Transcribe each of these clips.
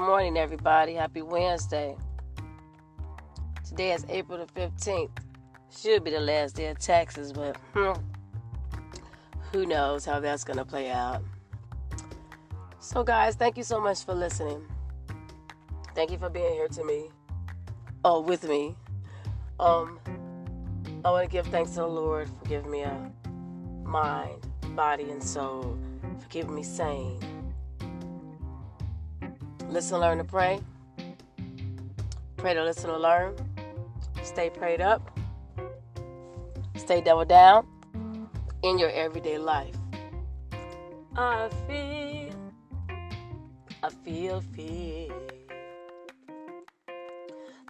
Good morning, everybody. Happy Wednesday. Today is April the 15th. Should be the last day of taxes, but hmm, who knows how that's going to play out. So, guys, thank you so much for listening. Thank you for being here to me. Oh, with me. Um, I want to give thanks to the Lord for giving me a mind, body, and soul, for keeping me sane Listen, learn to pray. Pray to listen to learn. Stay prayed up. Stay double down in your everyday life. I feel, I feel, feel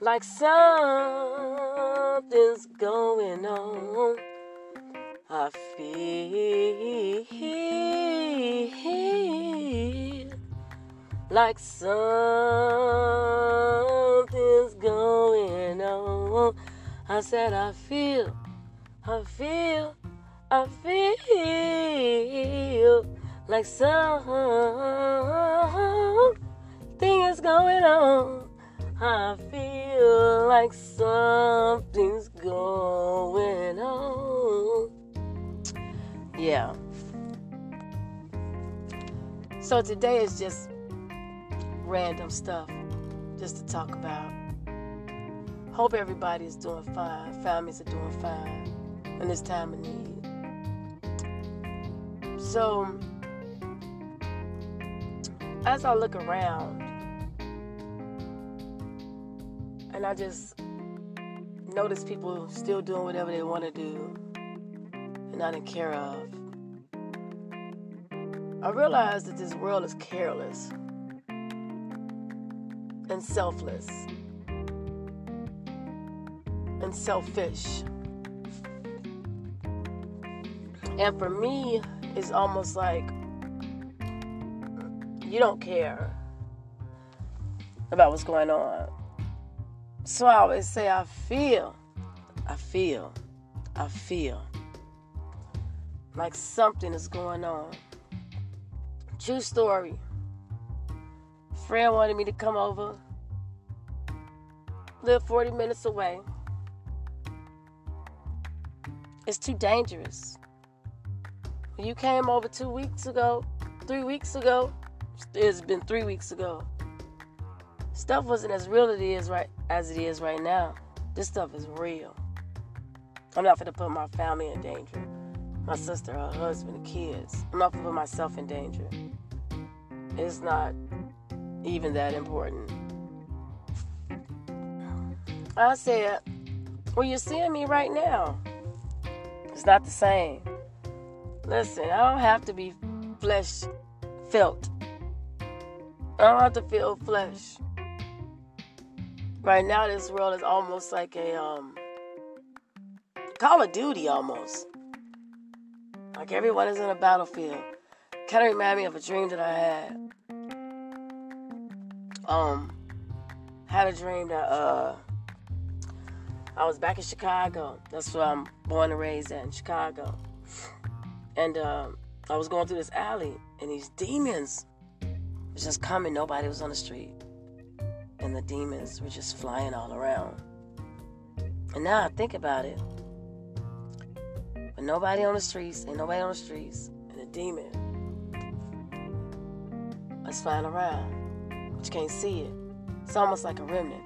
like something's going on. I feel like something's going on. I said, I feel, I feel, I feel like something is going on. I feel like something's going on. Yeah. So today is just random stuff just to talk about. Hope everybody is doing fine. Families are doing fine in this time of need. So, as I look around, and I just notice people still doing whatever they want to do and not in care of, I realize that this world is careless and selfless and selfish. And for me, it's almost like you don't care about what's going on. So I always say, I feel, I feel, I feel like something is going on. True story friend wanted me to come over, live 40 minutes away. It's too dangerous. You came over two weeks ago, three weeks ago, it's been three weeks ago. Stuff wasn't as real it is right as it is right now. This stuff is real. I'm not gonna put my family in danger. My sister, her husband, the kids. I'm not gonna put myself in danger. It's not even that important. I said, Well, you're seeing me right now. It's not the same. Listen, I don't have to be flesh felt. I don't have to feel flesh. Right now, this world is almost like a um, Call of Duty almost. Like everyone is in a battlefield. Kind of remind me of a dream that I had um had a dream that uh I was back in Chicago. That's where I'm born and raised at in Chicago. And um, I was going through this alley, and these demons was just coming. Nobody was on the street, and the demons were just flying all around. And now I think about it, but nobody on the streets, ain't nobody on the streets, and a demon was flying around but you can't see it. It's almost like a remnant.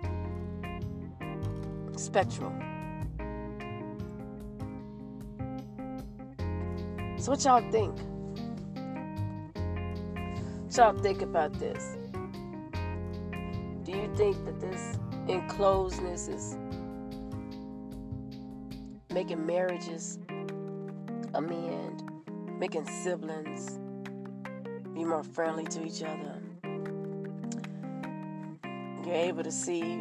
Spectral. So what y'all think? What y'all think about this? Do you think that this enclosedness is making marriages amend, making siblings be more friendly to each other? You're able to see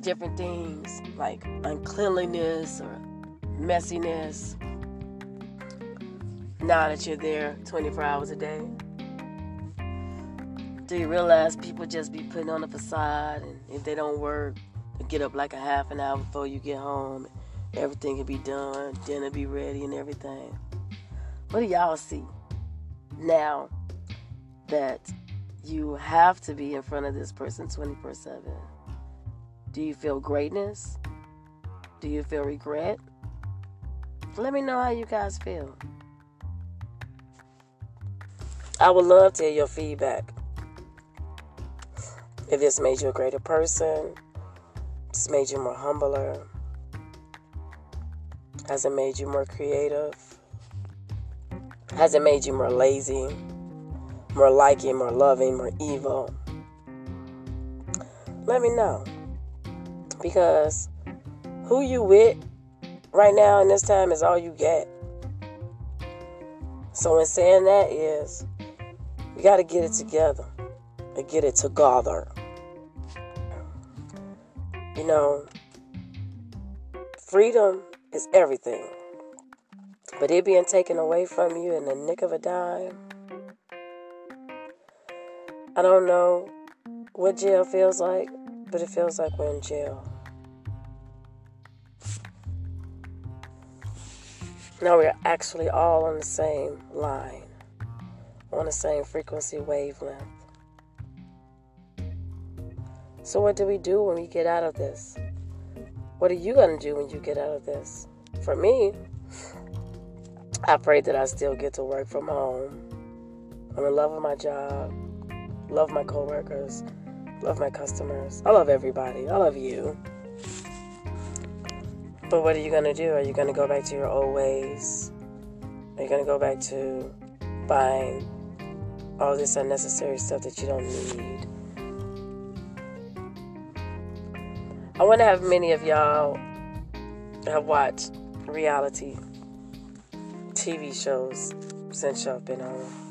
different things like uncleanliness or messiness now that you're there 24 hours a day? Do you realize people just be putting on a facade and if they don't work, they get up like a half an hour before you get home. Everything can be done, dinner be ready and everything. What do y'all see now that you have to be in front of this person 24 7? Do you feel greatness? Do you feel regret? Let me know how you guys feel. I would love to hear your feedback. If this made you a greater person, this made you more humbler, has it made you more creative? Has it made you more lazy, more liking, more loving, more evil? Let me know. Because who you with right now in this time is all you get. So in saying that is we got to get it together and get it together. You know, freedom is everything. But it being taken away from you in the nick of a dime, I don't know what jail feels like, but it feels like we're in jail. Now we're actually all on the same line on the same frequency wavelength. So, what do we do when we get out of this? What are you going to do when you get out of this? For me, I pray that I still get to work from home. I'm in love with my job, love my coworkers, love my customers. I love everybody. I love you. But what are you going to do? Are you going to go back to your old ways? Are you going to go back to buying all this unnecessary stuff that you don't need. I wonder how many of y'all have watched reality TV shows since y'all been home.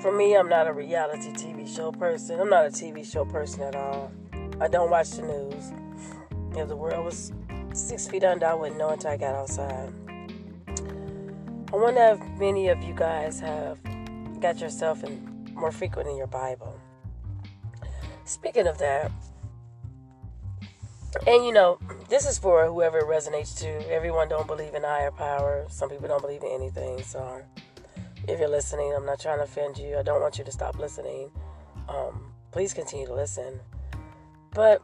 For me, I'm not a reality TV show person. I'm not a TV show person at all. I don't watch the news. If the world was six feet under, I wouldn't know until I got outside. I wonder if many of you guys have got yourself in more frequent in your Bible. Speaking of that, and you know, this is for whoever resonates to. Everyone don't believe in higher power. Some people don't believe in anything. So, if you're listening, I'm not trying to offend you. I don't want you to stop listening. Um, please continue to listen. But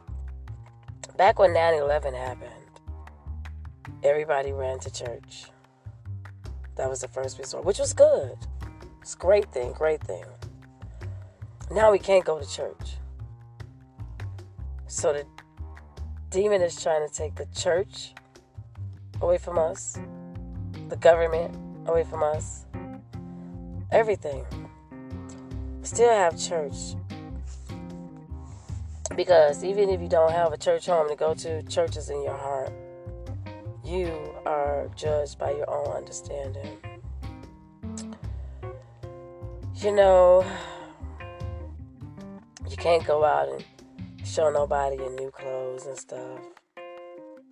back when 9/11 happened, everybody ran to church. That was the first resort, which was good. It's great thing, great thing. Now we can't go to church. So the demon is trying to take the church away from us, the government away from us, everything. Still have church. Because even if you don't have a church home to go to, church is in your heart you are judged by your own understanding. You know, you can't go out and show nobody your new clothes and stuff.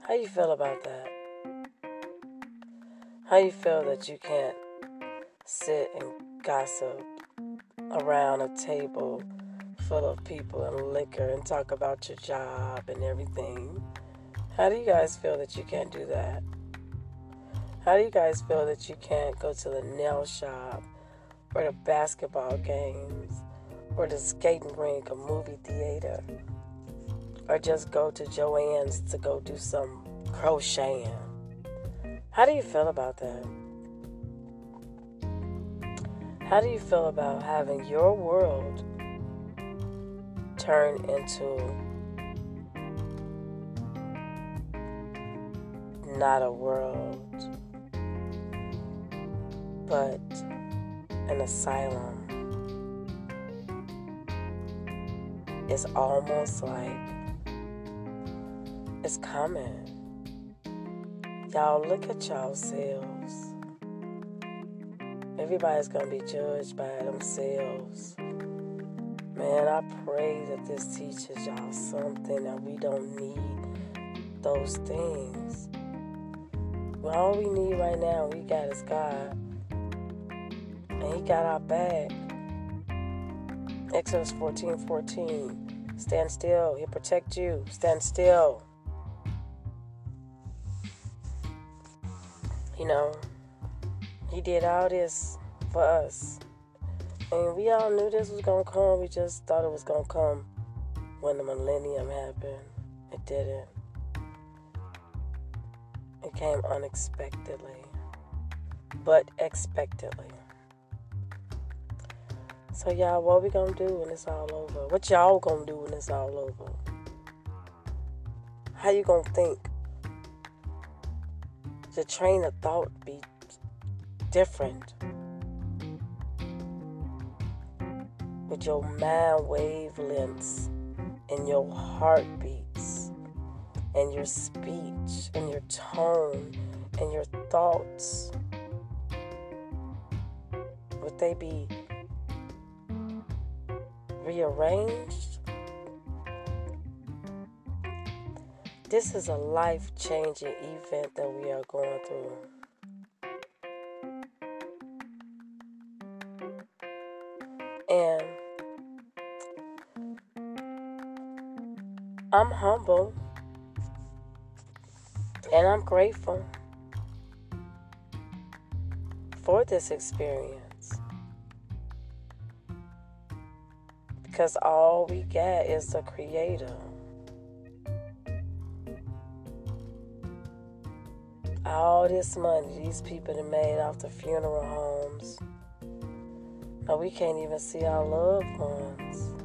How you feel about that? How you feel that you can't sit and gossip around a table full of people and liquor and talk about your job and everything? How do you guys feel that you can't do that? How do you guys feel that you can't go to the nail shop or the basketball games or the skating rink or movie theater or just go to Joann's to go do some crocheting? How do you feel about that? How do you feel about having your world turn into not a world, but an asylum. It's almost like it's coming. Y'all look at y'all selves. Everybody's gonna be judged by themselves. Man, I pray that this teaches y'all something that we don't need those things. But all we need right now, we got is God. And He got our back. Exodus 14 14. Stand still. He'll protect you. Stand still. You know, He did all this for us. And we all knew this was going to come. We just thought it was going to come when the millennium happened. It didn't. It came unexpectedly, but expectedly. So y'all, what we gonna do when it's all over? What y'all gonna do when it's all over? How you gonna think? The train of thought be different. With your mind wavelengths and your heartbeats and your speech and your tone and your thoughts. Would they be rearranged. This is a life changing event that we are going through. I'm humble and I'm grateful for this experience. Because all we get is the Creator. All this money these people have made off the funeral homes. Now we can't even see our loved ones.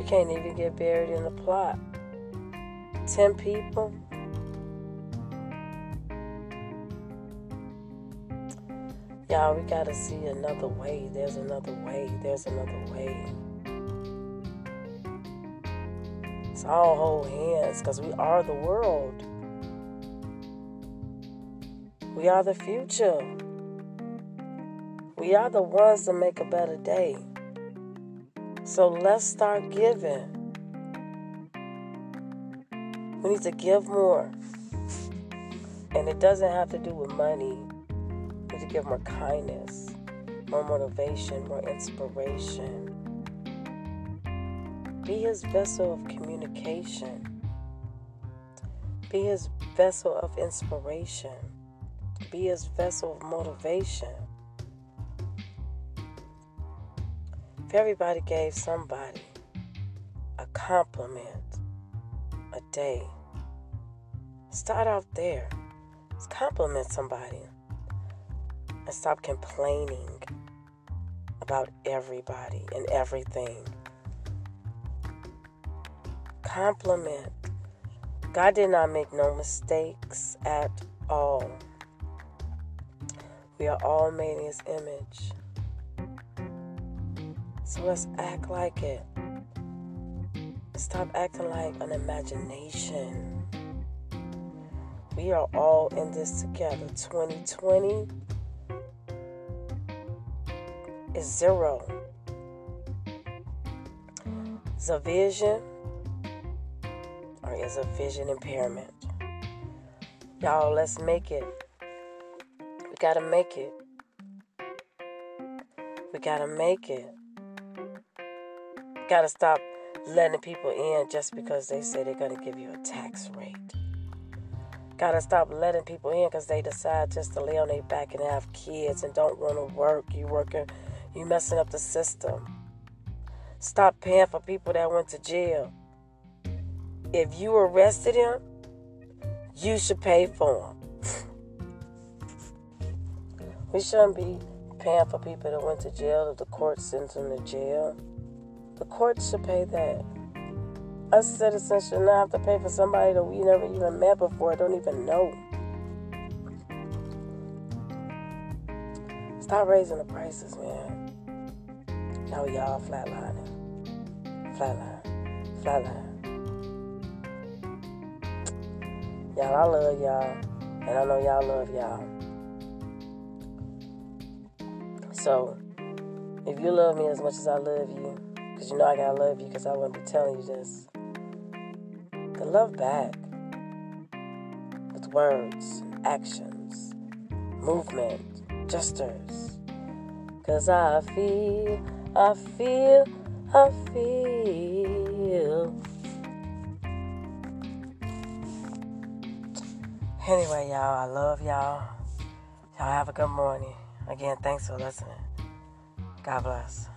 We can't even get buried in the plot. Ten people Y'all, we got to see another way. There's another way. There's another way. Let's all hold hands because we are the world. We are the future. We are the ones that make a better day. So let's start giving. We need to give more. And it doesn't have to do with money We need to give more kindness, more motivation, more inspiration. Be his vessel of communication. Be his vessel of inspiration. Be his vessel of motivation. If everybody gave somebody a compliment a day, start out there. Let's compliment somebody and stop complaining about everybody and everything. Compliment. God did not make no mistakes at all. We are all made in His image. So let's act like it. Stop acting like an imagination. We are all in this together. 2020 is zero. Is a vision or is a vision impairment? Y'all, let's make it. We gotta make it. We gotta make it. We gotta stop letting people in just because they say they're gonna give you a tax rate. Gotta stop letting people in because they decide just to lay on their back and have kids and don't want to work. You working you messing up the system. Stop paying for people that went to jail. If you arrested him, you should pay for him. we shouldn't be paying for people that went to jail if the court sends them to jail. The courts should pay that. Us citizens should not have to pay for somebody that we never even met before, don't even know. Stop raising the prices, man. Now y'all flatlining. Flatline. Flatline. Y'all, I love y'all. And I know y'all love y'all. So, if you love me as much as I love you, because you know I gotta love you because I wouldn't be telling you this, The love back with words, actions, movement, gestures. Because I feel I feel, I feel. Anyway, y'all, I love y'all. Y'all have a good morning. Again, thanks for listening. God bless.